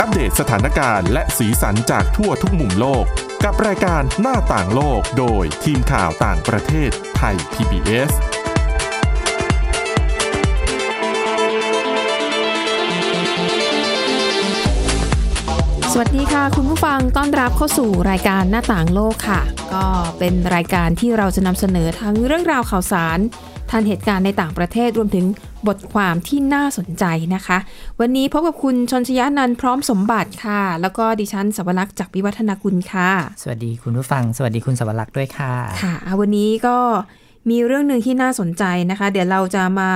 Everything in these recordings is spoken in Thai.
อัปเดตสถานการณ์และสีสันจากทั่วทุกมุมโลก กับรายการหน้าต่างโลกโดยทีมข่าวต่างประเทศไทย PBS สวัสดีค่ะ คุณผู้ฟังต้อนรับเข้าสู่รายการหน้าต่างโลกค่ะ ก็เป็นรายการที่เราจะนำเสนอทั้งเรื่องราวข่าวสาร ทันเหตุการณ์ในต่างประเทศรวมถึงบทความที่น่าสนใจนะคะ วันนี้พบกับคุณชนชยานันท์พร้อมสมบัติค่ะ แล้วก็ดิฉันสวรักษ์จากวิวัฒนาคุณค่ะ สวัสดีคุณผู้ฟัง สวัสดีคุณสวรักษ์ด้วยค่ะค่ะอะ วันนี้ก็มีเรื่องหนึ่งที่น่าสนใจนะคะ เดี๋ยวเราจะมา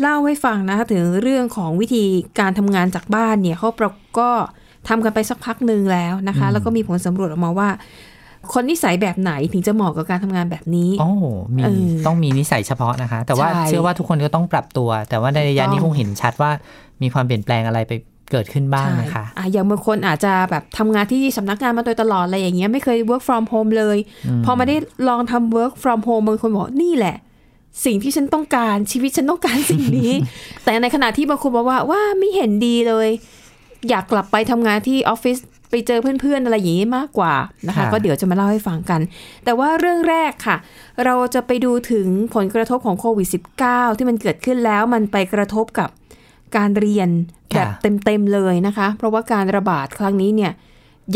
เล่าให้ฟังนะคะถึงเรื่องของวิธีการทำงานจากบ้านเนี่ยเขาประก็ทำกันไปสักพักหนึ่งแล้วนะคะอืมแล้วก็มีผลสำรวจออกมาว่า คนนิสัยแบบไหนถึงจะเหมาะกับการทำงานแบบนี้โอ้มีเออต้องมีนิสัยเฉพาะนะคะ แต่ว่าใช่เชื่อว่าทุกคนก็ต้องปรับตัว แต่ว่าในระยะถูกต้องนี้คงเห็นชัดว่ามีความเปลี่ยนแปลงอะไรไปเกิดขึ้นบ้างนะคะใช่อะอย่างบางคนอาจจะแบบทำงานที่สำนักงานมาโดยตลอดอะไรอย่างเงี้ยไม่เคย work from home เลย พอมาได้ลองทำ work from home บางคนบอกนี่แหละ สิ่งที่ฉันต้องการชีวิตฉันต้องการสิ่งนี้ แต่ในขณะที่บางคนบอกว่าว่าไม่เห็นดีเลย อยากกลับไปทำงานที่ออฟฟิศ ไปเจอเพื่อนๆอะไรอย่างนี้มากกว่านะคะค่ะก็เดี๋ยวจะมาเล่าให้ฟังกัน แต่ว่าเรื่องแรกค่ะ เราจะไปดูถึงผลกระทบของโควิด -19 ที่มันเกิดขึ้นแล้วมันไปกระทบกับการเรียนแบบเต็มๆเลยนะคะ เพราะว่าการระบาดครั้งนี้เนี่ย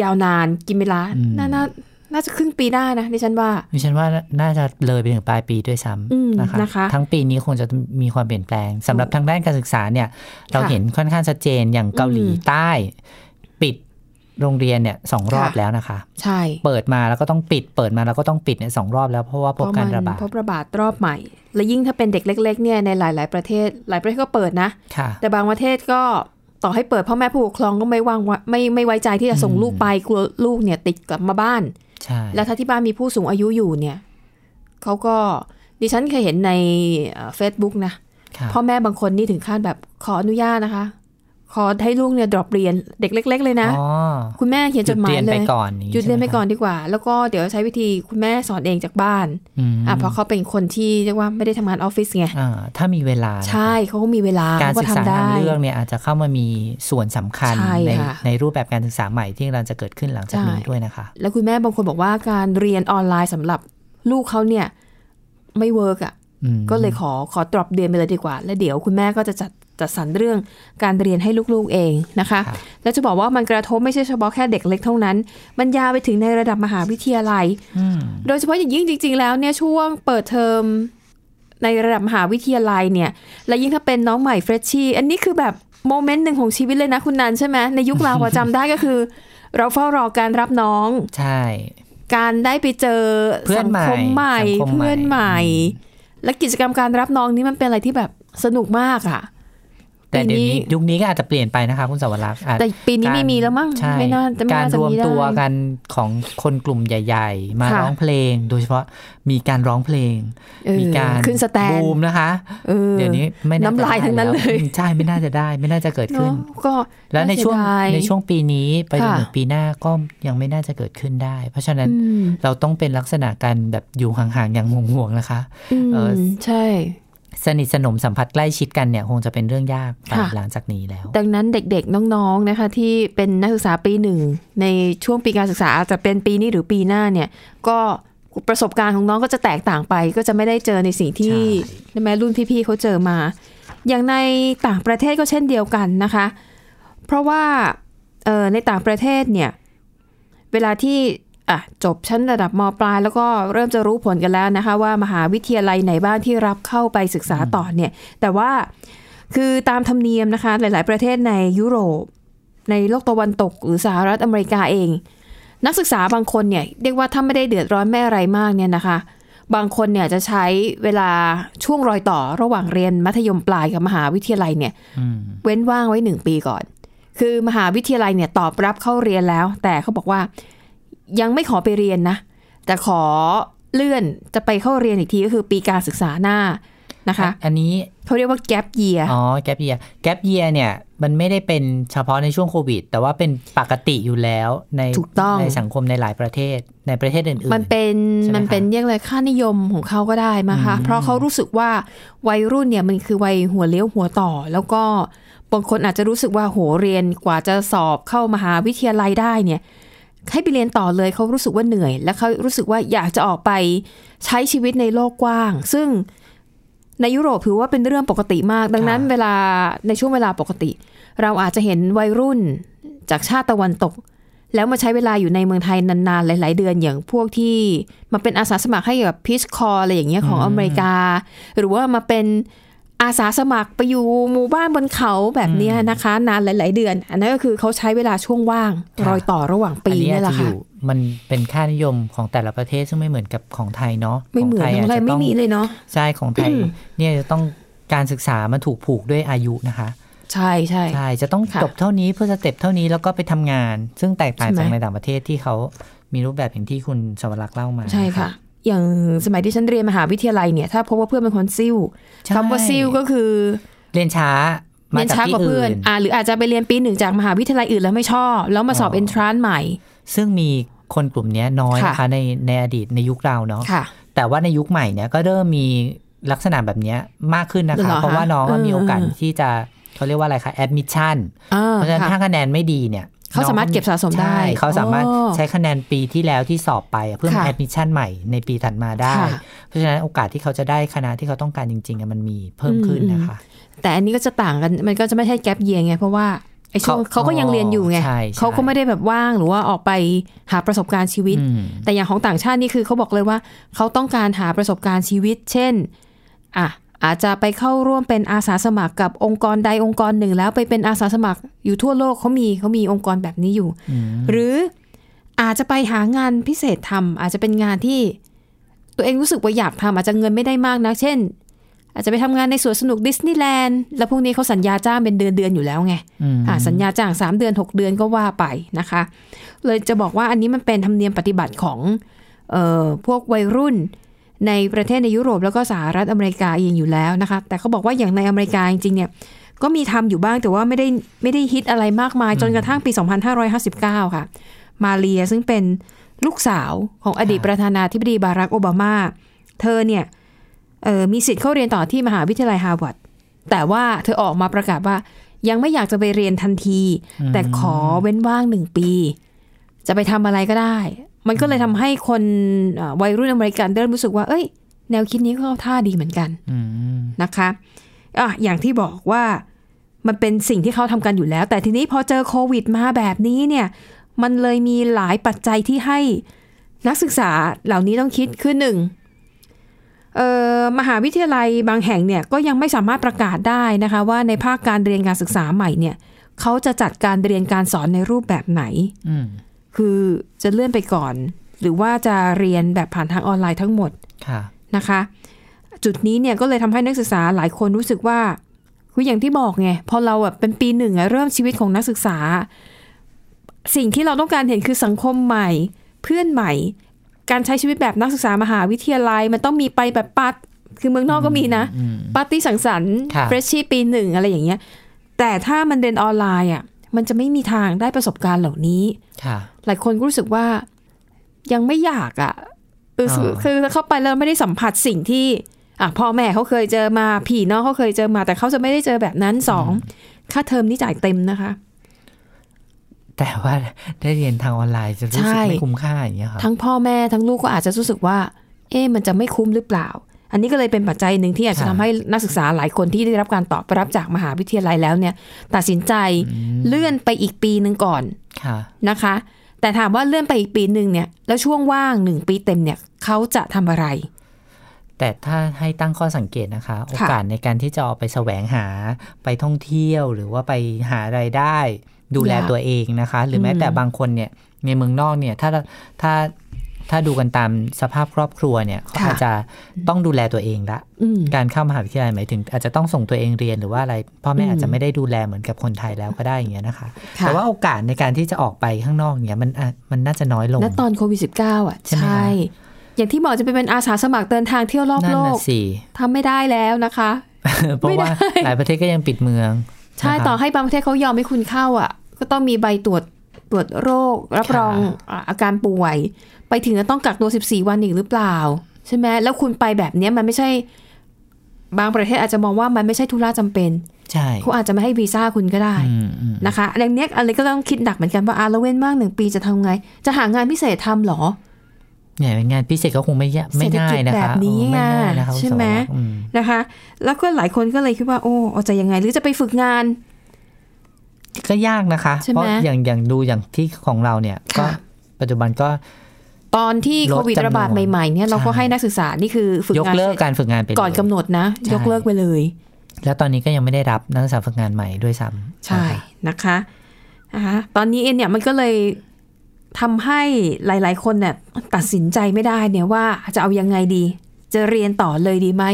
ยาวนานกินเวลาน่าน่าน่าจะครึ่งปีได้นะดิฉันว่าดิฉันว่าน่าจะเลยไปถึงปลายปีด้วยซ้อืมำนะคะนะคะ ทั้งปีนี้คงจะมีความเปลี่ยนแปลงสำหรับทางด้านการศึกษาเนี่ย เราเห็นค่อนข้างชัดเจนอย่างเกาหลีอืมใต้ปิด โรงเรียนเนี่ยสองรอบค่ะแล้วนะคะ ใช่ เปิดมาแล้วก็ต้องปิด เปิดมาแล้วก็ต้องปิดเนี่ยสองรอบแล้วเพราะว่าพบการระบาดพบระบาดรอบใหม่ และยิ่งถ้าเป็นเด็กเล็ก ๆ เนี่ยในหลาย ๆประเทศ หลายประเทศก็เปิดนะค่ะแต่บางประเทศก็ต่อให้เปิดพ่อแม่ผู้ปกครองก็ไม่วางว่าไม่ไม่ไว้ใจที่จะส่งอืมลูกไปกลัวลูกเนี่ยติดกลับมาบ้านใช่แล้วถ้าที่บ้านมีผู้สูงอายุอยู่เนี่ยเขาก็ดิฉันเคยเห็นในเฟซบุ๊กนะค่ะพ่อแม่บางคนนี่ถึงขั้นแบบขออนุญาตนะคะ ขอให้ลูกเนี่ย drop เรียนเด็กเล็ก ๆ เลยนะอ๋อคุณแม่เขียนจดหมายหยุดเรียนเลยก่อนอย่างหยุดเรียนไปใช่ไหมก่อนดีกว่า แล้วก็เดี๋ยวใช้วิธีคุณแม่สอนเองจากบ้านมอะเพราะเขาเป็นคนที่เรียกว่าไม่ได้ทำงานออฟฟิศไงอ่าถ้ามีเวลานะคะใช่เขาก็มีเวลาการเขาก็ศึกษาทำได้ทางเรื่องเนี่ยอาจจะเข้ามามีส่วนสำคัญใช่ในค่ะในรูปแบบการศึกษาใหม่ที่กำลังจะเกิดขึ้นหลังจากนี้ใช่ด้วยนะคะ แล้วคุณแม่บางคนบอกว่าการเรียนออนไลน์สำหรับลูกเขาเนี่ยไม่ work อะอืมก็เลยขอขอ drop เรียนไปเลยดีกว่า แล้วเดี๋ยวคุณแม่ก็จะจัด จัดสรรเรื่องการเรียนให้ลูกๆเองนะคะครับแล้วจะบอกว่ามันกระทบไม่ใช่เฉพาะแค่เด็กเล็กเท่านั้น มันยาวไปถึงในระดับมหาวิทยาลัยอืมโดยเฉพาะอย่างยิ่งจริง ๆ แล้วเนี่ยช่วงเปิดเทอมในระดับมหาวิทยาลัยเนี่ย และยิ่งถ้าเป็นน้องใหม่เฟรชชี่ อันนี้คือแบบ moment หนึ่งของชีวิตเลยนะคุณนันใช่ไหมในยุคเราพอจำได้ก็คือ เราเฝ้ารอการรับน้อง ใช่ การได้ไปเจอเพื่อนสังใหม่คมใหม่สังคมใหม่ เพื่อนใหม่ และกิจกรรมการรับน้องนี่มันเป็นอะไรที่แบบสนุกมากอะ แต่เดี๋ยวนี้ปีนี้ยุคนี้ก็อาจจะเปลี่ยนไปนะคะคุณสวรักษ์อาจแต่ปีนี้การไม่มีแล้วมั้งใช่ไม่น่าจะไม่การน่าจะรวมมีได้ตัวกันของคนกลุ่มใหญ่ ๆ มาค่ะร้องเพลง โดยเฉพาะมีการร้องเพลงเออมีการขึ้นสแตนบูมนะคะเออเดี๋ยวนี้ไม่น่าจะน้ำลายทั้งนั้นได้เลยแวอืมใช่ไม่น่าจะได้ไม่น่าจะเกิดขึ้นเนาะก็แล้วในช่วงาเสียดายในช่วงปีนี้ไปจนค่ะถึงปีหน้าก็ยังไม่น่าจะเกิดขึ้นได้ เพราะฉะนั้นอืมเราต้องเป็นลักษณะการแบบอยู่ห่างๆอย่างห่วงๆนะคะอืมเออใช่ สนิทสนมสัมผัสใกล้ชิดกันเนี่ยคงจะเป็นเรื่องยากไปค่ะหลังจากนี้แล้ว ดังนั้นเด็กๆน้องๆนะคะ ที่เป็นนักศึกษาปีหนึ่งในช่วงปีการศึกษาอาจจะเป็นปีนี้หรือปีหน้าเนี่ย ก็ประสบการณ์ของน้องก็จะแตกต่างไป ก็จะไม่ได้เจอในสิ่งที่ใช่ใช่ไหมรุ่นพี่ๆเขาเจอมา อย่างในต่างประเทศก็เช่นเดียวกันนะคะ เพราะว่าเอ่อในต่างประเทศเนี่ยเวลาที่ อะจบชั้นระดับมปลายแล้วก็เริ่มจะรู้ผลกันแล้วนะคะ ว่ามหาวิทยาลัยไหนบ้างที่รับเข้าไปศึกษาต่อเนี่ย แต่ว่าคือตามธรรมเนียมนะคะ หลาย ๆ ประเทศในยุโรป ในโลกตะวันตกหรือสหรัฐอเมริกาเอง นักศึกษาบางคนเนี่ยเรียกว่าถ้าไม่ได้เดือดร้อนไม่อะไรมากเนี่ยนะคะ บางคนเนี่ยจะใช้เวลาช่วงรอยต่อระหว่างเรียนมัธยมปลายกับมหาวิทยาลัยเนี่ยอืมเว้นว่างไว้หนึ่งปีก่อน คือมหาวิทยาลัยเนี่ยตอบรับเข้าเรียนแล้ว แต่เขาบอกว่า ยังไม่ขอไปเรียนนะ แต่ขอเลื่อนจะไปเข้าเรียนอีกทีก็คือปีการศึกษาหน้านะคะ อันนี้เขาเรียกว่า gap year อ๋อแกปเยียแกปเยียเนี่ย มันไม่ได้เป็นเฉพาะในช่วงโควิด แต่ว่าเป็นปกติอยู่แล้วในถูกต้องในสังคมในหลายประเทศในประเทศอื่นๆ มันเป็นใช่ไหมมันเป็นคะเรียกอะไรค่านิยมของเขาก็ได้มาคะอืมเพราะเขารู้สึกว่าวัยรุ่นเนี่ยมันคือวัยหัวเลี้ยวหัวต่อ แล้วก็ปบางคนอาจจะรู้สึกว่าโหเรียนกว่าจะสอบเข้ามหาวิทยาลัยได้เนี่ย ให้ไปเรียนต่อเลยเขารู้สึกว่าเหนื่อย และเขารู้สึกว่าอยากจะออกไปใช้ชีวิตในโลกกว้าง ซึ่งในยุโรปถือว่าเป็นเรื่องปกติมาก ดังนั้นค่ะเวลาในช่วงเวลาปกติ เราอาจจะเห็นวัยรุ่นจากชาติตะวันตก แล้วมาใช้เวลาอยู่ในเมืองไทยนานๆ หลาย ๆ เดือนอย่างพวกที่มาเป็นอาสาสมัครให้กับพีชคออะไรอย่างเงี้ยของอเมริกา หรือว่ามาเป็น อาสาสมัครไปอยู่หมู่บ้านบนเขาแบบเนี้ยนะคะ นานหลาย ๆ เดือน อันนั้นก็คือเขาใช้เวลาช่วงว่างค่ะรอยต่อระหว่างปีอันนี้นี่อาจแหจะละอค่ะยู่มันเป็นค่านิยมของแต่ละประเทศซึ่งไม่เหมือนกับของไทยเนาะไม่เหมือนขของงอะไรจจะไม่ต้องมีเลยเนาะใช่ของไทยอืมเนี่ยจะต้องการศึกษามันถูกผูกด้วยอายุนะคะ ใช่ใช่ใช่จะต้องค่ะจบเท่านี้เพื่อสเต็ปเท่านี้แล้วก็ไปทำงาน ซึ่งแตกต่างใช่ไหมจากในต่างประเทศที่เขามีรูปแบบอย่างที่คุณสวรักษ์เล่ามาใช่ค่ะ อย่างสมัยที่ฉันเรียนมหาวิทยาลัยเนี่ยถ้าพบว่าเพื่อนเป็นคนซิ่วใช่คำว่าซิ่วก็คือ เรียนช้ามาเรียนจากช้าที่กว่าเพื่อื่อนนอ่าหรืออาจจะไปเรียนปีหนึ่งจากมหาวิทยาลัยอื่นแล้วไม่ชอบ แล้วมาสอบอ๋อเอนทรานใหม่ ซึ่งมีคนกลุ่มเนี้ยน้อยค่ะนะคะในในอดีตในยุคเราเนาะค่ะแต่ว่าในยุคใหม่เนี่ยก็เริ่มมีลักษณะแบบเนี้ยมากขึ้นนะคะเหรอคะ เพราะว่าน้องก็เออมีโอกาสที่จะเขาเรียกว่าอะไรคะ admissionอ่าเพราะฉะนั้นค่ะถ้าคะแนนไม่ดีเนี่ย เขาสามารถเก็บสะสมได้ใช่เขาสามารถอ๋อใช้คะแนนปีที่แล้วที่สอบไปอะเพื่อมาค่ะ admission ใหม่ในปีถัดมาได้ค่ะเพราะฉะนั้นโอกาสที่เขาจะได้คณะที่เขาต้องการจริงๆอะมันมีเพิ่มขึ้นนะคะ แต่อันนี้ก็จะต่างกันมันก็จะไม่ใช่แกลบเยียไงเพราะว่าไอ้ช่วงเขาเขาก็ยังเรียนอยู่ไงใช่ใช่เขาก็ไม่ได้แบบว่างหรือว่าออกไปหาประสบการณ์ชีวิตอืมแต่อย่างของต่างชาตินี่คือเขาบอกเลยว่า เขาต้องการหาประสบการณ์ชีวิต เช่นอะ อาจจะไปเข้าร่วมเป็นอาสาสมัครกับองค์กรใดองค์กรหนึ่ง แล้วไปเป็นอาสาสมัครอยู่ทั่วโลกเขามีเขามีองค์กรแบบนี้อยู่อืมหรืออาจจะไปหางานพิเศษทำอาจจะเป็นงานที่ตัวเองรู้สึกว่าอยากทำอาจจะเงินไม่ได้มากนะเช่น อาจจะไปทำงานในสวนสนุกดิสนีย์แลนด์แล้วพวกนี้เขาสัญญาจ้างเป็นเดือนเดือนๆอยู่แล้วไงอืมอ่าสัญญาจ้าง3เดือน6เดือนก็ว่าไปนะคะ เลยจะบอกว่าอันนี้มันเป็นธรรมเนียมปฏิบัติของเอ่อพวกวัยรุ่น ในประเทศในยุโรปแล้วก็สหรัฐอเมริกาเองอยู่แล้วนะคะ แต่เขาบอกว่าอย่างในอเมริกาจริงๆเนี่ยก็มีทำอยู่บ้างแต่ว่าไม่ได้ไม่ได้ฮิตอะไรมากมาย จนกระทั่งปี 2559 ค่ะ มาเลียซึ่งเป็นลูกสาวของอดีตประธานาธิบดีบารักโอบามา เธอเนี่ยมีสิทธิ์เข้าเรียนต่อที่มหาวิทยาลัยฮาร์วาร์ดแต่ว่าเธอออกมาประกาศว่ายังไม่อยากจะไปเรียนทันที แต่ขอเว้นว่างหนึ่งปี จะไปทำอะไรก็ได้ มันก็เลยทำให้คนเอ่อวัยรุ่นอเมริกันเริ่มรู้สึกว่า เอ้ย แนวคิดนี้ก็เข้าท่าดีเหมือนกันอืมนะคะอะอย่างที่บอกว่ามันเป็นสิ่งที่เขาทำกันอยู่แล้ว แต่ทีนี้พอเจอโควิดมาแบบนี้เนี่ย มันเลยมีหลายปัจจัยที่ให้นักศึกษาเหล่านี้ต้องคิดคือหนึ่งเอ่อมหาวิทยาลัยบางแห่งเนี่ยก็ยังไม่สามารถประกาศได้นะคะว่าในภาคการเรียนการศึกษาใหม่เนี่ยเขาจะจัดการเรียนการสอนในรูปแบบไหนอืม คือจะเลื่อนไปก่อน หรือว่าจะเรียนแบบผ่านทางออนไลน์ทั้งหมดค่ะนะคะ จุดนี้เนี่ยก็เลยทำให้นักศึกษาหลายคนรู้สึกว่าคืออย่างที่บอกไงพอเราแบบเป็นปีหนึ่งอะเริ่มชีวิตของนักศึกษา สิ่งที่เราต้องการเห็นคือสังคมใหม่ เพื่อนใหม่ การใช้ชีวิตแบบนักศึกษามหาวิทยาลัย มันต้องมีไปแบบปัดคือเมืองนอกก็มีนะอืมปาร์ตี้สังสรรค์ค่ะเฟรชชี่ปีหนึ่งอะไรอย่างเงี้ยแต่ถ้ามันเรียนออนไลน์อะ มันจะไม่มีทางได้ประสบการณ์เหล่านี้ค่ะหลายคนก็รู้สึกว่ายังไม่อยากอะเอออ่าคือเข้าไปแล้วไม่ได้สัมผัสสิ่งที่อะพ่อแม่เขาเคยเจอมาพี่น้องเขาเคยเจอมา แต่เขาจะไม่ได้เจอแบบนั้นสองค่าเทอมนี่จ่ายเต็มนะคะ แต่ว่าได้เรียนทางออนไลน์จะรู้สึกใช่ไม่คุ้มค่าอย่างเงี้ยค่ะทั้งพ่อแม่ทั้งลูกก็อาจจะรู้สึกว่า เอ๊ะมันจะไม่คุ้มหรือเปล่า อันนี้ก็เลยเป็นปัจจัยหนึ่งที่อาจจะค่ะทำให้นักศึกษาหลายคนที่ได้รับการตอบรับจากมหาวิทยาลัยแล้วเนี่ย ตัดสินใจเลื่อนไปอีกปีหนึ่งก่อนค่ะนะคะ แต่ถามว่าเลื่อนไปอีกปีหนึ่งเนี่ย แล้วช่วงว่างหนึ่งปีเต็มเนี่ยเขาจะทำอะไร แต่ถ้าให้ตั้งข้อสังเกตนะคะ โอกาสในการที่จะออกไปแสวงหาไปท่องเที่ยวหรือว่าไปหารายได้ ดูแลยากตัวเองนะคะ หรือแม้แต่อืมบางคนเนี่ยในเมืองนอกเนี่ยถ้าถ้า ถ้าดูกันตามสภาพครอบครัวเนี่ยเขาอาจจะต้องดูแลตัวเองละอืมการเข้ามหาวิทยาลัยหมายถึง อาจจะต้องส่งตัวเองเรียนหรือว่าอะไรพ่อแม่อืมอาจจะไม่ได้ดูแลเหมือนกับคนไทยแล้วก็ได้อย่างเงี้ยนะคะค่ะแต่ว่าโอกาสในการที่จะออกไปข้างนอกเนี่ยมันอะมันน่าจะน้อยลงณตอนโควิด -19 อะใช่ไหมคะอย่างที่บอกจะไปเป็นอาสาสมัครเดินทางเที่ยวรอบนั่นโลน่ะกสิทำไม่ได้แล้วนะคะ เพราะว่าไม่ได้หลายประเทศก็ยังปิดเมือง ใช่นะคะต่อให้บางประเทศเขายอมให้คุณเข้าอะ ก็ต้องมีใบตรวจตรวจโรค รับรองค่ะอะอาการป่วย ไปถึงจะต้องกักตัว 14 วันอีกหรือเปล่า ใช่ไหมแล้วคุณไปแบบเนี้ยมันไม่ใช่ บางประเทศอาจจะมองว่ามันไม่ใช่ธุระจำเป็นใช่เขาอาจจะไม่ให้วีซ่าคุณก็ได้อืมอืมนะคะอันเนี้ยอะไรก็ต้องคิดหนักเหมือนกันว่าอาแล้วเว้นว่างหนึ่งปีจะทำไง จะหางานพิเศษทำเหรอเนี่ยงานพิเศษก็คงไม่ยะไม่ง่ายนะเศรษฐกิจแบคะบนี้เออไม่ง่ายนะคะใช่ไหมคุณสวรรค์อืมนะคะ แล้วก็หลายคนก็เลยคิดว่าโอ้เอาจะยังไง หรือจะไปฝึกงาน ก็ยากนะคะใช่ไหมเพราะอย่างอย่างดูอย่างที่ของเราเนี่ย ก็ค่ะปัจจุบันก็ ตอนที่ลดโควิดจำนวนระบาดใหม่ๆเนี่ยเราก็ใช่ให้นักศึกษานี่คือฝึกยกงานเลิกการฝึกงานไปเลยก่อนกำหนดนะใช่ยกเลิกไปเลย แล้วตอนนี้ก็ยังไม่ได้รับนักศึกษาฝึกงานใหม่ด้วยซ้ำใช่นะคะนะคะตอนนี้เองเนี่ยมันก็เลยทำให้หลาย ๆ คนเนี่ยตัดสินใจไม่ได้เนี่ยว่าจะเอายังไงดี จะเรียนต่อเลยดีไหม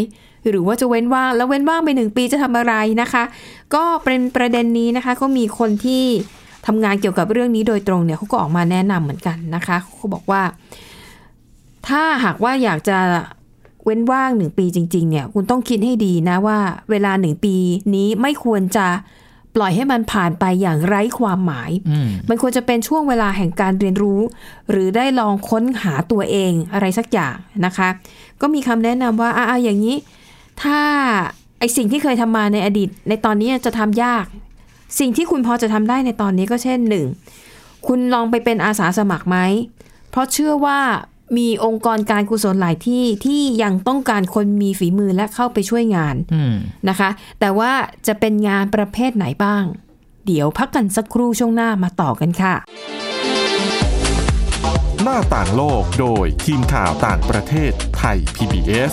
หรือว่าจะเว้นว่างแล้วเว้นว่างไปหนึ่งปีจะทำอะไรนะคะ ก็เป็นประเด็นนี้นะคะ ก็มีคนที่ ทำงานเกี่ยวกับเรื่องนี้โดยตรงเนี่ยเขาก็ออกมาแนะนำเหมือนกันนะคะเขาบอกว่า ถ้าหากว่าอยากจะเว้นว่างหนึ่งปีจริง ๆ เนี่ย คุณต้องคิดให้ดีนะว่า เวลาหนึ่งปีนี้ไม่ควรจะปล่อยให้มันผ่านไปอย่างไร้ความหมายอืมมันควรจะเป็นช่วงเวลาแห่งการเรียนรู้ หรือได้ลองค้นหาตัวเองอะไรสักอย่างนะคะ ก็มีคำแนะนำว่าอ่าอย่างนี้ ถ้าไอสิ่งที่เคยทำมาในอดีต ในตอนนี้จะทำยาก สิ่งที่คุณพอจะทำได้ในตอนนี้ก็เช่นหนึ่งคุณลองไปเป็นอาสาสมัครไหม เพราะเชื่อว่ามีองค์กรการกุศลหลายที่ที่ยังต้องการคนมีฝีมือและเข้าไปช่วยงานอืมนะคะ แต่ว่าจะเป็นงานประเภทไหนบ้าง เดี๋ยวพักกันสักครู่ช่วงหน้ามาต่อกันค่ะ หน้าต่างโลกโดยทีมข่าวต่างประเทศไทย PBS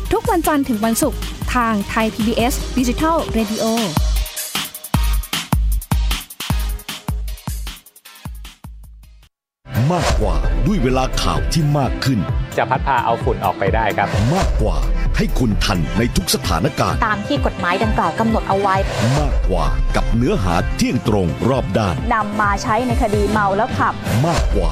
ทุกวันจันทร์ถึงวันศุกร์ทางไทย PBS Digital Radio มากกว่าด้วยเวลาข่าวที่มากขึ้น จะพัดพาเอาฝุ่นออกไปได้ครับ มากกว่าให้คุณทันในทุกสถานการณ์ ตามที่กฎหมายดังกล่าวกำหนดเอาไว้ มากกว่ากับเนื้อหาเที่ยงตรงรอบด้านนำมาใช้ในคดีเมาแล้วขับ มากกว่า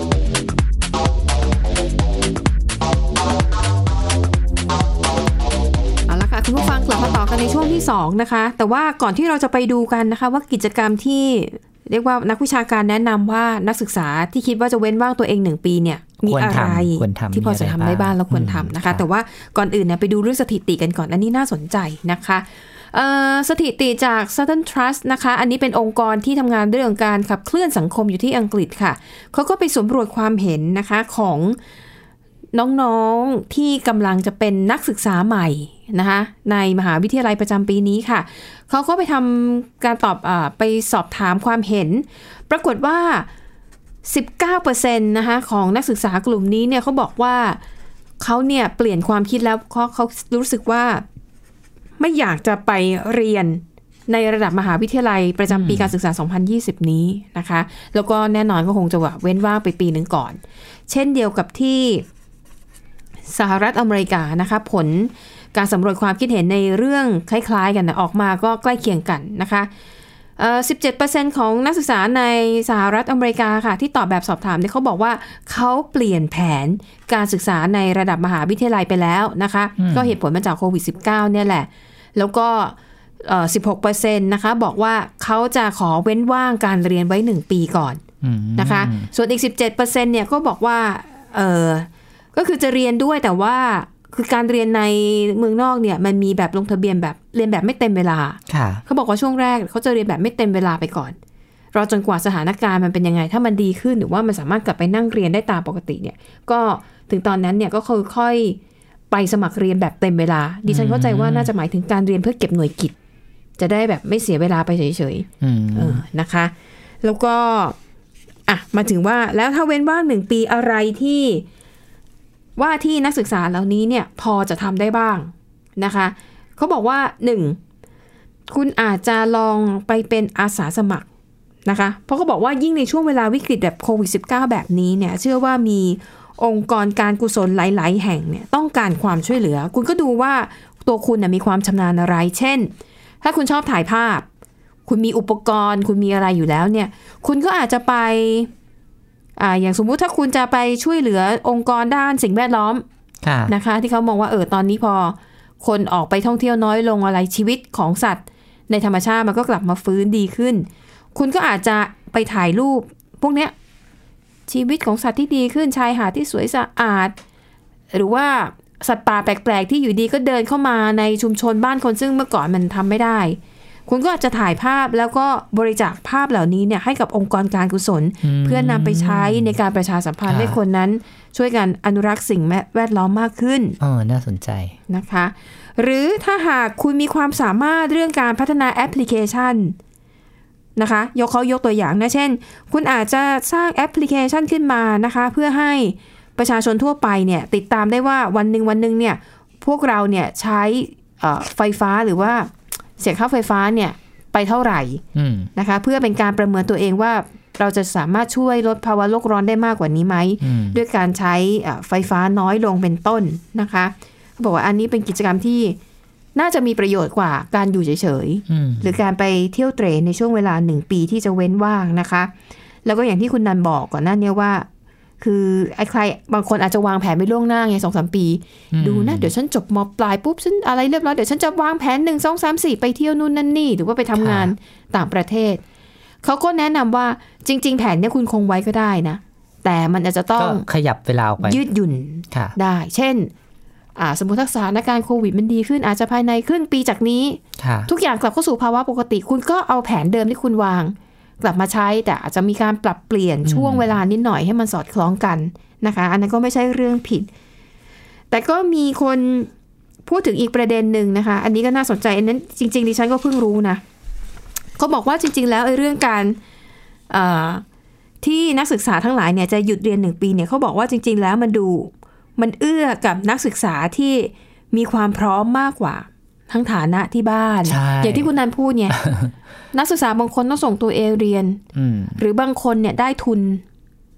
ค่ะคุณผู้ฟังกลับมาต่อกันในช่วงที่ 2 นะคะ แต่ว่าก่อนที่เราจะไปดูกันนะคะ ว่ากิจกรรมที่เรียกว่านักวิชาการแนะนำว่านักศึกษาที่คิดว่าจะเว้นว่างตัวเองหนึ่งปีเนี่ยมีควรอะไรทำควรทำที่พอจะทำได้บ้างแล้วควรทำนะคะ แต่ว่าก่อนอื่นเนี่ยไปดูเรื่องสถิติกันก่อน อันนี้น่าสนใจนะคะเอ่อสถิติจาก Southern Trust นะคะ อันนี้เป็นองค์กรที่ทำงานเรื่องการขับเคลื่อนสังคมอยู่ที่อังกฤษค่ะ เขาก็ไปสำรวจความเห็นนะคะของน้องๆที่กำลังจะเป็นนักศึกษาใหม่ นะคะในมหาวิทยาลัยประจำปีนี้ค่ะ เขาก็ไปทำการตอบอาไปสอบถามความเห็น ปรากฏว่า 19%นะคะของนักศึกษากลุ่มนี้เนี่ยเขาบอกว่าเขาเนี่ยเปลี่ยนความคิดแล้วเขาเขารู้สึกว่า ไม่อยากจะไปเรียนในระดับมหาวิทยาลัยประจำปีการศึกษา 2020 นี้นะคะ แล้วก็แน่นอนก็คงจะเว้นว่างไปปีหนึ่งก่อน เช่นเดียวกับที่สหรัฐอเมริกานะคะ ผล การสำรวจความคิดเห็นในเรื่องคล้ายๆ กันนะออกมาก็ใกล้เคียงกันนะคะเอ่อ17%ของนักศึกษาในสหรัฐอเมริกาค่ะ ที่ตอบแบบสอบถามเนี่ยเขาบอกว่าเขาเปลี่ยนแผนการศึกษาในระดับมหาวิทยาลัยไปแล้วนะคะ ก็เหตุผลมาจากโควิด -19 เนี่ยแหละ แล้วก็เอ่อ16%นะคะบอกว่าเขาจะขอเว้นว่างการเรียนไว้ 1 ปีก่อนอืมนะคะ ส่วนอีก 17%เนี่ยก็บอกว่า เออก็คือจะเรียนด้วยแต่ว่า คือการเรียนในเมืองนอกเนี่ยมันมีแบบลงทะเบียนแบบเรียนแบบไม่เต็มเวลาค่ะเขาบอกว่าช่วงแรกเขาจะเรียนแบบไม่เต็มเวลาไปก่อนรอจนกว่าสถานการณ์มันเป็นยังไง ถ้ามันดีขึ้นหรือว่ามันสามารถกลับไปนั่งเรียนได้ตามปกติเนี่ย ก็ถึงตอนนั้นเนี่ยก็ค่อยๆไปสมัครเรียนแบบเต็มเวลา ดิฉันเข้าใจว่าน่าจะหมายถึงการเรียนเพื่อเก็บหน่วยกิตจะได้แบบไม่เสียเวลาไปเฉยๆอืมเออนะคะ แล้วก็อะมาถึงว่าแล้วถ้าเว้นว่างหนึ่งปีอะไรที่ ว่าที่นักศึกษาเหล่านี้เนี่ยพอจะทำได้บ้างนะคะเขาบอกว่าหนึ่งคุณอาจจะลองไปเป็นอาสาสมัครนะคะ เพราะเขาบอกว่ายิ่งในช่วงเวลาวิกฤตแบบโควิด -19 แบบนี้เนี่ยเชื่อว่ามีองค์กรการกุศลหลาย ๆ แห่งเนี่ยต้องการความช่วยเหลือ คุณก็ดูว่าตัวคุณนะมีความชำนาญอะไร เช่น ถ้าคุณชอบถ่ายภาพ คุณมีอุปกรณ์ คุณมีอะไรอยู่แล้วเนี่ย คุณก็อาจจะไป อ่าอย่างสมมุติถ้าคุณจะไปช่วยเหลือองค์กรด้านสิ่งแวดล้อมค่ะนะคะ ที่เขามองว่าเออตอนนี้พอ คนออกไปท่องเที่ยวน้อยลงอะไรชีวิตของสัตว์ ในธรรมชาติมันก็กลับมาฟื้นดีขึ้น คุณก็อาจจะไปถ่ายรูป พวกเนี้ยชีวิตของสัตว์ที่ดีขึ้นชายหาดที่สวยสะอาด หรือว่าสัตว์ป่าแปลกๆ ที่อยู่ดีก็เดินเข้ามาในชุมชนบ้านคนซึ่งเมื่อก่อนมันทำไม่ได้ คุณก็อาจจะถ่ายภาพแล้วก็บริจาคภาพเหล่านี้เนี่ยให้กับองค์กรการกุศล เพื่อนำไปใช้ในการประชาสัมพันธ์ค่ะให้คนนั้น ช่วยกันอนุรักษ์สิ่งแวดล้อมมากขึ้นเออน่าสนใจนะคะ หรือถ้าหากคุณมีความสามารถเรื่องการพัฒนาแอปพลิเคชันนะคะยกเขายกตัวอย่างนะเช่น คุณอาจจะสร้างแอปพลิเคชันขึ้นมานะคะ เพื่อให้ประชาชนทั่วไปเนี่ยติดตามได้ว่าวันหนึ่งวันหนึ่งเนี่ยพวกเราเนี่ยใช้เอ่อไฟฟ้าหรือว่า เสียค่าไฟฟ้าเนี่ยไปเท่าไหร่อืมนะคะเพื่อเป็นการประเมินตัวเองว่าเราจะสามารถช่วยลดภาวะโลกร้อนได้มากกว่านี้ไหมอืมด้วยการใช้เอ่อไฟฟ้าน้อยลงเป็นต้นนะคะเขาบอกว่าอันนี้เป็นกิจกรรมที่น่าจะมีประโยชน์กว่าการอยู่เฉยอืมๆหรือการไปเที่ยวเตรในช่วงเวลาหนึ่งปีที่จะเว้นว่างนะคะ แล้วก็อย่างที่คุณนันบอกก่อนหน้านี้ว่า คือไอ้ใครบางคนอาจจะวางแผนไปล่วงหน้าไงสองสามปี ดูนะ เดี๋ยวฉันจบมปลายปุ๊บ ฉันอะไรเรียบร้อย เดี๋ยวฉันจะวางแผนหนึ่งสองสามสี่ไปเที่ยวนู่นนั่นนี่ หรือว่าไปทำงานต่างประเทศ เขาก็แนะนำว่าจริง ๆ แผนเนี่ยคุณคงไว้ก็ได้นะ แต่มันอาจจะต้อก็งขยับเวลาออกไปยืดหยุ่นค่ะได้ เช่นอ่าสมมติถ้าสถานการณ์โควิดมันดีขึ้น อาจจะภายในครึ่งปีจากนี้ค่ะทุกอย่างกลับเข้าสู่ภาวะปกติ คุณก็เอาแผนเดิมที่คุณวาง กลับมาใช้แต่อาจจะมีการปรับเปลี่ยนช่วงเวลานิดหน่อยให้มันสอดคล้องกันนะคะ อันนั้นก็ไม่ใช่เรื่องผิด แต่ก็มีคนพูดถึงอีกประเด็นหนึ่งนะคะ อันนี้ก็น่าสนใจอันนั้นจริงๆดิฉันก็เพิ่งรู้นะเขาบอกว่าจริง ๆ แล้วไอ้เรื่องการเอ่อที่นักศึกษาทั้งหลายเนี่ยจะหยุดเรียนหนึ่งปีเนี่ยเขาบอกว่าจริง ๆ แล้วมันดูมันเอื้อกับนักศึกษาที่มีความพร้อมมากกว่า ทั้งฐานะที่บ้านใช่อย่างที่คุณนันพูดเนี่ยนักศึกษาบางคนต้องส่งตัวเองเรียนอืมหรือบางคนเนี่ยได้ทุน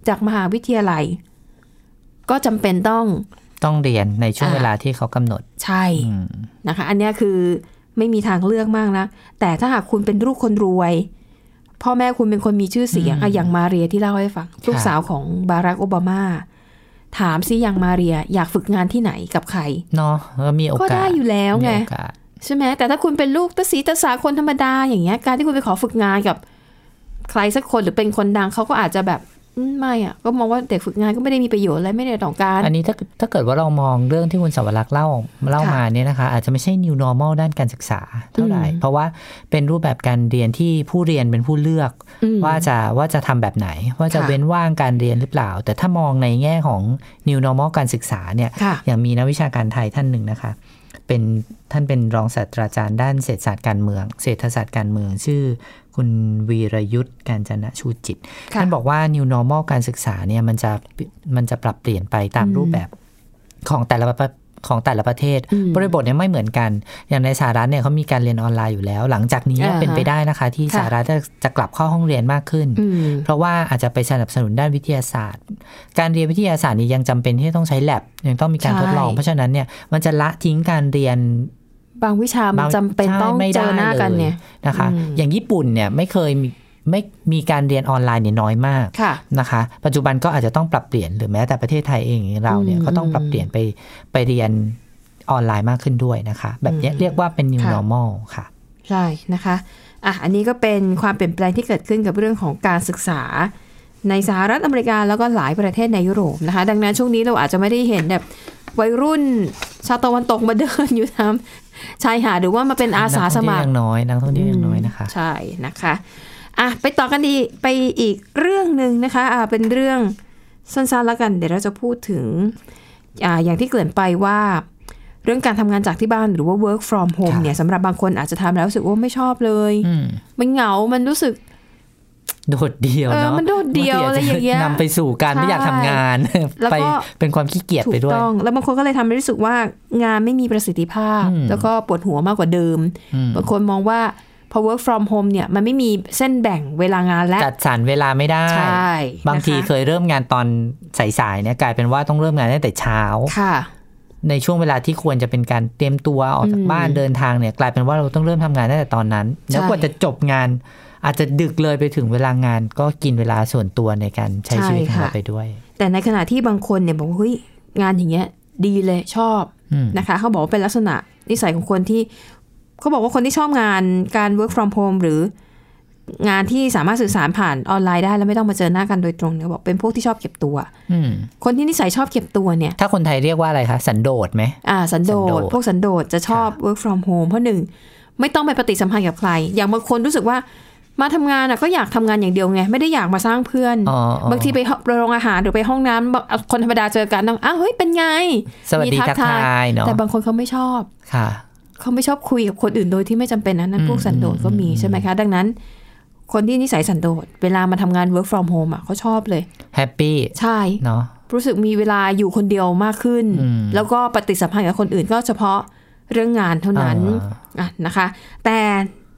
จากมหาวิทยาลัย ก็จำเป็นต้องต้องเรียนในช่วงอ่าเวลาที่เขากำหนด ใช่อืมนะคะ อันเนี้ยคือไม่มีทางเลือกมากนะแต่ถ้าหากคุณเป็นลูกคนรวย พ่อแม่คุณเป็นคนมีชื่อเสียงอะอย่างมาเรียที่เล่าให้ฟังลูกสาวของบารักโอบามาถามซิอย่างมาเรียอยากฝึกงานที่ไหนกับใครเนาะก็มีโอกาสก็ได้อยู่แล้วไงมีโอกาส ใช่ไหมแต่ถ้าคุณเป็นลูกตาสีตาสาคนธรรมดาอย่างเงี้ย การที่คุณไปขอฝึกงานกับ ใครสักคนหรือเป็นคนดังเขาก็อาจจะแบบอืมไม่อะ ก็มองว่าเด็กฝึกงานก็ไม่ได้มีประโยชน์อะไรไม่ได้ต้องการ อันนี้ถ้าถ้าเกิดว่าเรามองเรื่องที่คุณสวรักษ์เล่าเล่าค่ะมาเนี่ยนะคะ อาจจะไม่ใช่ new normal ด้านการศึกษาเท่าไหร่อืมเพราะว่าเป็นรูปแบบการเรียนที่ผู้เรียนเป็นผู้เลือกอืมว่าจะว่าจะทำแบบไหน ว่าจะค่ะเว้นว่างการเรียนหรือเปล่า แต่ถ้ามองในแง่ของ new normal การศึกษาเนี่ยค่ะอย่างมีนักวิชาการไทยท่านหนึ่งนะคะ เป็นท่านเป็นรองศาสตราจารย์ด้านเศรษฐศาสตร์การเมือง เศรษฐศาสตร์การเมือง ชื่อ คุณวีรยุทธ์การจนะชูจิตค่ะท่านบอกว่า new normal การศึกษาเนี่ยมันจะมันจะปรับเปลี่ยนไปตามอืมรูปแบบของแต่ละประ ของแต่ละประเทศอืมบริบทเนี่ยไม่เหมือนกัน อย่างในสหรัฐเนี่ยเขามีการเรียนออนไลน์อยู่แล้ว หลังจากนี้อ่าฮะเป็นไปได้นะคะ ที่ค่ะสหรัฐจะจะกลับเข้าห้องเรียนมากขึ้นอืมเพราะว่าอาจจะไปสนับสนุนด้านวิทยาศาสตร์ การเรียนวิทยาศาสตร์นี่ยังจำเป็นที่ต้องใช้แ a บยังต้องมีการใช่ทดลอง เพราะฉะนั้นเนี่ยมันจะละทิ้งการเรียนบางวิชามันบางจำเป็นใช่ต้องไม่เจได้อหน้ากันลเนี่ยนะคะอืมอย่างญี่ปุ่นเนี่ยไม่เคยมี ไม่มีการเรียนออนไลน์เนี่ยน้อยมากค่ะนะคะ ปัจจุบันก็อาจจะต้องปรับเปลี่ยนหรือแม้แต่ประเทศไทยเองอย่างเราเนี่ยอืมก็ต้องปรับเปลี่ยนไปไปเรียนออนไลน์มากขึ้นด้วยนะคะ แบบเนี้ยอืมเรียกว่าเป็น new ค่ะ normal ค่ะ ใช่นะคะอะอันนี้ก็เป็นความเปลี่ยนแปลงที่เกิดขึ้นกับเรื่องของการศึกษาในสหรัฐอเมริกาแล้วก็หลายประเทศในยุโรปนะคะ ดังนั้นช่วงนี้เราอาจจะไม่ได้เห็นแบบวัยรุ่นชาวตะวันตกมาเดินอยู่ตามชายหาดหรือว่ามาเป็นอาสาสมัครนักท่องเที่ยวยังน้อยนักท่องเที่ยวยังน้อยนะคะ ใช่นะคะ อะไปต่อกันดีไปอีกเรื่องหนึ่งนะคะอ่าเป็นเรื่องสั้นๆแล้วกัน เดี๋ยวเราจะพูดถึงอ่าอย่างที่เกริ่นไปว่า เรื่องการทำงานจากที่บ้านหรือว่า work from home ค่ะเนี่ยสำหรับบางคนอาจจะทำแล้วรู้สึกว่าไม่ชอบเลย อืมมันเหงา มันรู้สึก โดดเดี่ยวเออเนาะมันโดดเดี่ยวบอะไรอย่างเงี้ยนำไปสู่การไม่อยากทำงาน แล้วไปก็เป็นความขี้เกียจถูไปกด้วย ต้อง แล้วบางคนก็เลยทำให้รู้สึกว่างานไม่มีประสิทธิภาพ อืม แล้วก็ปวดหัวมากกว่าเดิม อืม บางคนมองว่า พอ work from home เนี่ยมันไม่มีเส้นแบ่งเวลางานและจัดสรรเวลาไม่ได้ใช่บางทีนะคะเคยเริ่มงานตอนสายๆเนี่ยกลายเป็นว่าต้องเริ่มงานตั้งแต่เช้าค่ะในช่วงเวลาที่ควรจะเป็นการเตรียมตัวออกจากอืมบ้านเดินทางเนี่ยกลายเป็นว่าเราต้องเริ่มทำงานตั้งแต่ตอนนั้น แล้วกว่าจะจบงาน อาจจะดึกเลยไปถึงเวลางาน ก็กินเวลาส่วนตัวในการใช้ชีวิตของเราไปด้วย แต่ในขณะที่บางคนเนี่ยบอกว่าเฮ้ยงานอย่างเงี้ยดีเลยชอบอืมนะคะ เขาบอกว่าเป็นลักษณะนิสัยของคนที่ เขาบอกว่าคนที่ชอบงานการ work from home หรืองานที่สามารถสื่อสารผ่านออนไลน์ได้ แล้วไม่ต้องมาเจอหน้ากันโดยตรงเนี่ยบอกเป็นพวกที่ชอบเก็บตัวอืมคนที่นิสัยชอบเก็บตัวเนี่ย ถ้าคนไทยเรียกว่าอะไรคะ สันโดษไหมอ่า สันโดสันโดษษพวกสันโดษจะชอบ work from home เพราะหนึ่งไม่ต้องไปปฏิสัมพันธ์กับใคร อย่างบางคนรู้สึกว่ามาทำงานอะก็อยากทำงานอย่างเดียวไง ไม่ได้อยากมาสร้างเพื่อนอ๋ออ๋อบางทีไปโรงอาหารหรือไปห้องน้ำบางคนธรรมดาเจอกันต้องอ้าวเฮ้ยเป็นไงสวัสดีมีทักทายเนาะแต่บางคนเขาไม่ชอบค่ะ เขาไม่ชอบคุยกับคนอื่นโดยที่ไม่จำเป็นนะนั่นอืมพวกสันโดษก็มีอืมใช่ไหมคะ ดังนั้น คนที่นิสัยสันโดษเวลามาทำงาน work from home อะเขาชอบเลย happy ใช่เนาะรู้สึกมีเวลาอยู่คนเดียวมากขึ้นอืมแล้วก็ปฏิสัมพันธ์กับคนอื่นก็เฉพาะเรื่องงานเท่านั้นอ่าอะนะคะ แต่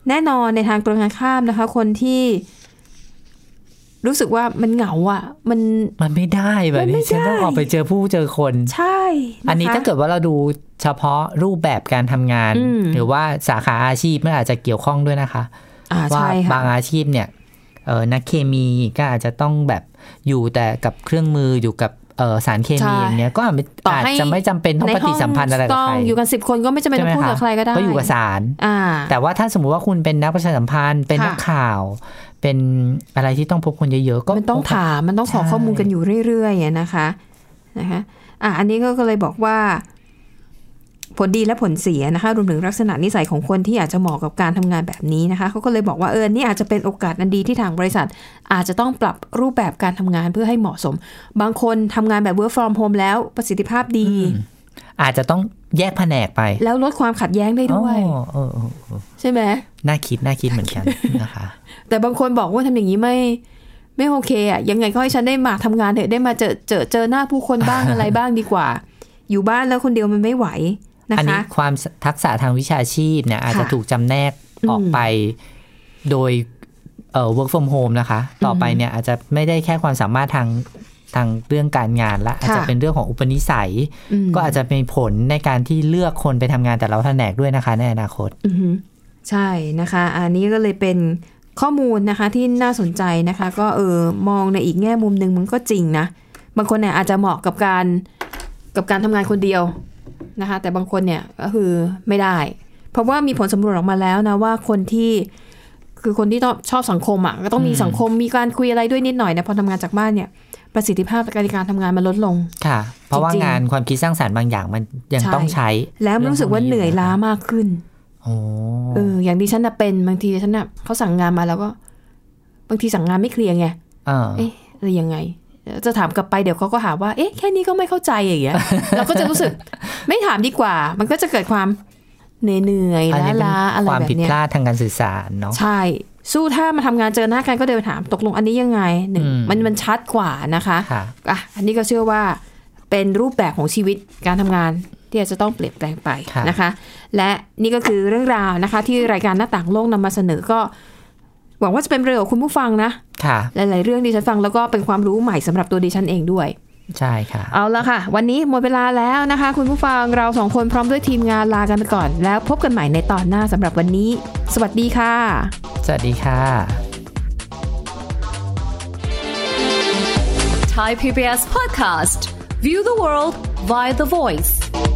แน่นอนในทางตรงกันข้ามนะคะ คนที่ รู้สึกว่ามันเหงาอะ มันมันไม่ได้แบบมันไม่นี้ฉันต้องได้ออกไปเจอผู้เจอคน ใช่ะคะอันนี้ถ้าเกิดว่าเราดูเฉพาะรูปแบบการทำงานอืมหรือว่าสาขาอาชีพมันอาจจะเกี่ยวข้องด้วยนะคะอ่าว่าใช่ค่ะบางอาชีพเนี่ยเออนักเคมีก็อาจจะต้องแบบอยู่แต่กับเครื่องมืออยู่กับเออ สารเคมีอย่างเนี้ยก็อาจต่ออาจให้จะไม่จำเป็นต้องปฏิสัมพันธ์อะไรกับต้อใคงรอยู่กันสิบคนก็ไม่จำเป็นต้องพูดกับใครก็ได้ก็อยู่กับสารอ่าแต่ว่าถ้าสมมุติว่าคุณเป็นนักประชาสัมพันธ์เป็นค่ะนักข่าว เป็นอะไรที่ต้องพบคนเยอะๆก็มันต้องถามมันต้องขอใช่ข้อมูลกันอยู่เรื่อยๆอะนะคะนะคะอะอันนี้ก็ก็เลยบอกว่า ผลดีและผลเสียนะคะรวมถึงลักษณะนิสัยของคนที่อาจจะเหมาะกับการทำงานแบบนี้นะคะเขาก็เลยบอกว่าเออนี่อาจจะเป็นโอกาสอันดีที่ทางบริษัท อาจจะต้องปรับรูปแบบการทำงานเพื่อให้เหมาะสม บางคนทำงานแบบ work from home แล้วประสิทธิภาพดี อาจจะต้องแยกแผนกไป แล้วลดความขัดแย้งได้ด้วยอ๋อเออเออเออใช่ไหมน่าคิดน่าคิดเหมือนกันนะคะ แต่บางคนบอกว่าทำอย่างนี้ไม่ไม่โอเคอะยังไงก็ให้ฉันได้มาทำงานเถอะได้มาเจอเจอเจอหน้าผู้คนบ้างอะไรบ้างดีกว่า อยู่บ้านแล้วคนเดียวมันไม่ไหว นะอันนี้คะความทักษะทางวิชาชีพเนี่ยอาจจะค่ะถูกจำแนกออกอืมไปโดยเอ่อ work from home นะคะ ต่อไปเนี่ยอาจจะไม่ได้แค่ความสามารถทางทางเรื่องการงานละอาจจะเป็นเรื่องของอุปนิสัยอืมก็อาจจะมีผลในการที่เลือกคนไปทำงานแต่ละแผนกด้วยนะคะ ในอนาคตอือฮึใช่นะคะ อันนี้ก็เลยเป็นข้อมูลนะคะที่น่าสนใจนะคะ ก็เออมองในอีกแง่มุมหนึ่งมันก็จริงนะ บางคนเนี่ยอาจจะเหมาะกับการกับการทำงานคนเดียว นะคะแต่บางคนเนี่ยก็คือไม่ได้ เพราะว่ามีผลสำรวจออกมาแล้วนะว่าคนที่คือคนที่ชอบสังคมอะก็ต้องมีอืมสังคมมีการคุยอะไรด้วยนิดหน่อยนะพอทำงานจากบ้านเนี่ยประสิทธิภาพในการทำงานมันลดลงค่ะ เพราะว่าจริงๆงานความคิดสร้างสารรค์บางอย่างมันยังใช่ต้องใช้ แล้วมันรู้สึกว่าเหนื่อยล้ามากขึ้นโอ้เอออย่างดิฉันน่ะเป็นบางทีฉันน่ะเขาสั่งงานมาแล้วก็ บางทีสั่งงานไม่เคลียร์ไงเออเอ๊ะอะไรยังไง จะถามกลับไปเดี๋ยวเขาก็หาว่า เอ๊ะแค่นี้ก็ไม่เข้าใจอย่างเงี้ยเราก็จะรู้สึกไม่ถามดีกว่า มันก็จะเกิดความเหนื่อยอันๆนี้เป็นล้าๆอะไรความแบบผิดเนี้พยลาดทางการสื่อสารเนาะใช่ สู้ถ้ามาทำงานเจอหน้ากันก็เดินไปถามตกลงอันนี้ยังไงหนึ่งอืมมันมันชัดกว่านะคะค่ะอะอันนี้ก็เชื่อว่าเป็นรูปแบบของชีวิตการทำงานที่อาจจะต้องเปลี่ยนแปลงไปครับนะคะ และนี่ก็คือเรื่องราวนะคะ ที่รายการหน้าต่างโลกนำมาเสนอก็ หวังว่าจะเป็นประโยชน์กับคุณผู้ฟังนะค่ะ หลาย ๆ เรื่องที่ฉันฟังแล้วก็เป็นความรู้ใหม่สำหรับตัวดิฉันเองด้วยใช่ค่ะ เอาละค่ะ วันนี้หมดเวลาแล้วนะคะ คุณผู้ฟังเราสองคนพร้อมด้วยทีมงานลากันไปก่อน แล้วพบกันใหม่ในตอนหน้าสำหรับวันนี้ สวัสดีค่ะ สวัสดีค่ะ Thai PBS podcast. View the world via the voice.